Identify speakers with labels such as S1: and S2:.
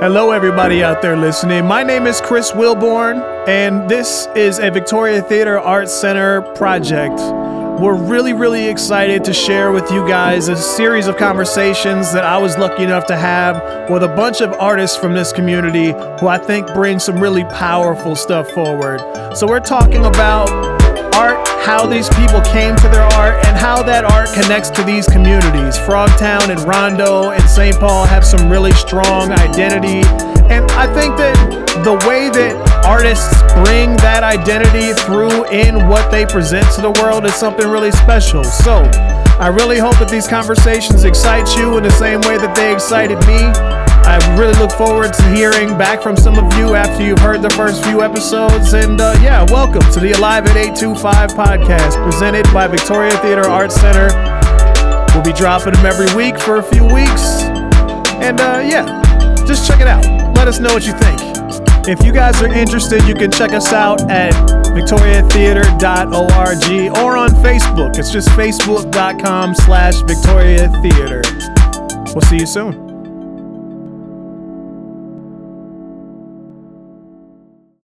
S1: Hello, everybody out there listening. My name is Chris Wilborn, and this is a Victoria Theater Arts Center project. We're really, really excited to share with you guys a series of conversations that I was lucky enough to have with a bunch of artists from this community who I think bring some really powerful stuff forward. So, we're talking about how these people came to their art, and how that art connects to these communities. Frogtown and Rondo and St. Paul have some really strong identity. And I think that the way that artists bring that identity through in what they present to the world is something really special. So, I really hope that these conversations excite you in the same way that they excited me. I really look forward to hearing back from some of you after you've heard the first few episodes. And uh, yeah, welcome to the Alive at 825 podcast presented by Victoria Theater Arts Center. We'll be dropping them every week for a few weeks. And uh, yeah, just check it out. Let us know what you think. If you guys are interested, you can check us out at victoriatheater.org or on Facebook. It's just facebook.com slash victoriatheater. We'll see you soon.